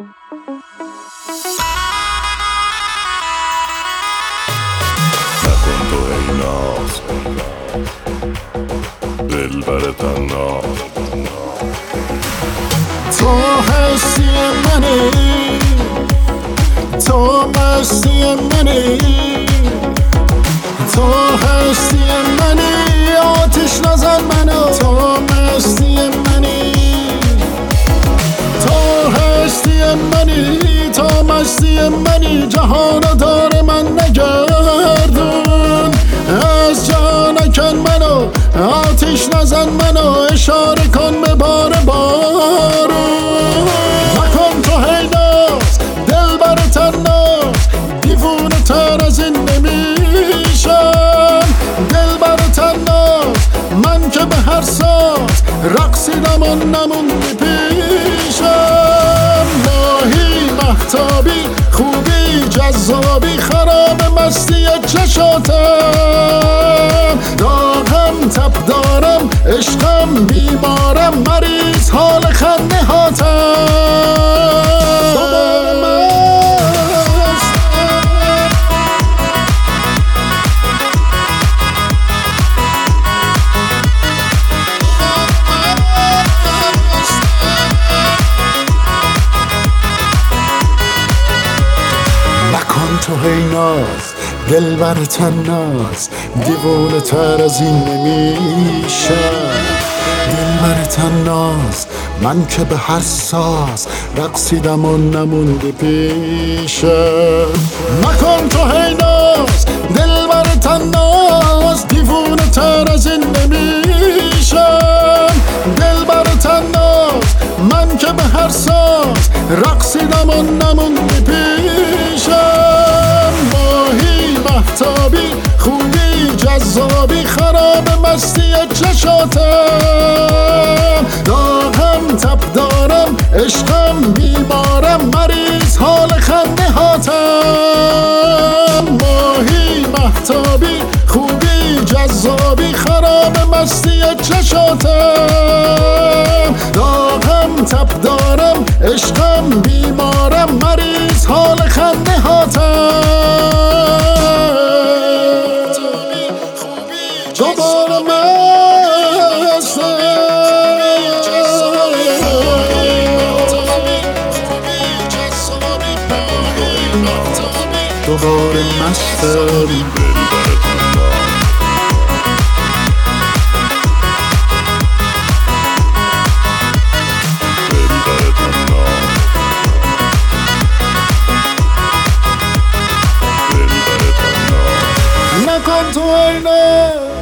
نکن تو ای ناز دل بر ناز تو هستی منی تو مستی منی آتش نزن منو اشاره کن به بار بارون. نکن تو هی ناز دل بر تناز دیوونه تر از این نمیشم. دل بر تناز من که به هر ساز رقصیدم و نموندی پیشم ماهی محتابی خوبی جذابی خراب مستی چشاتم. تو هی ناز دل بر تناز دیوونه تر از این نمیشم دل بر تناز من که به هر ساز رقصیدم و نموندی پیشم مکن تو هی ناز دل بر تناز دیوونه تر از این نمیشم دل بر تناز من که به هر ساز رقصیدم و نموندی پیشم محتابی خوبی جذابی خراب مستی چشاتم داغم تب دارم عشقم بیمارم مریض حال خنده هاتم ماهی محتابی خوبی جذابی خراب مستی چشاتم بر ناز نکن تو اینه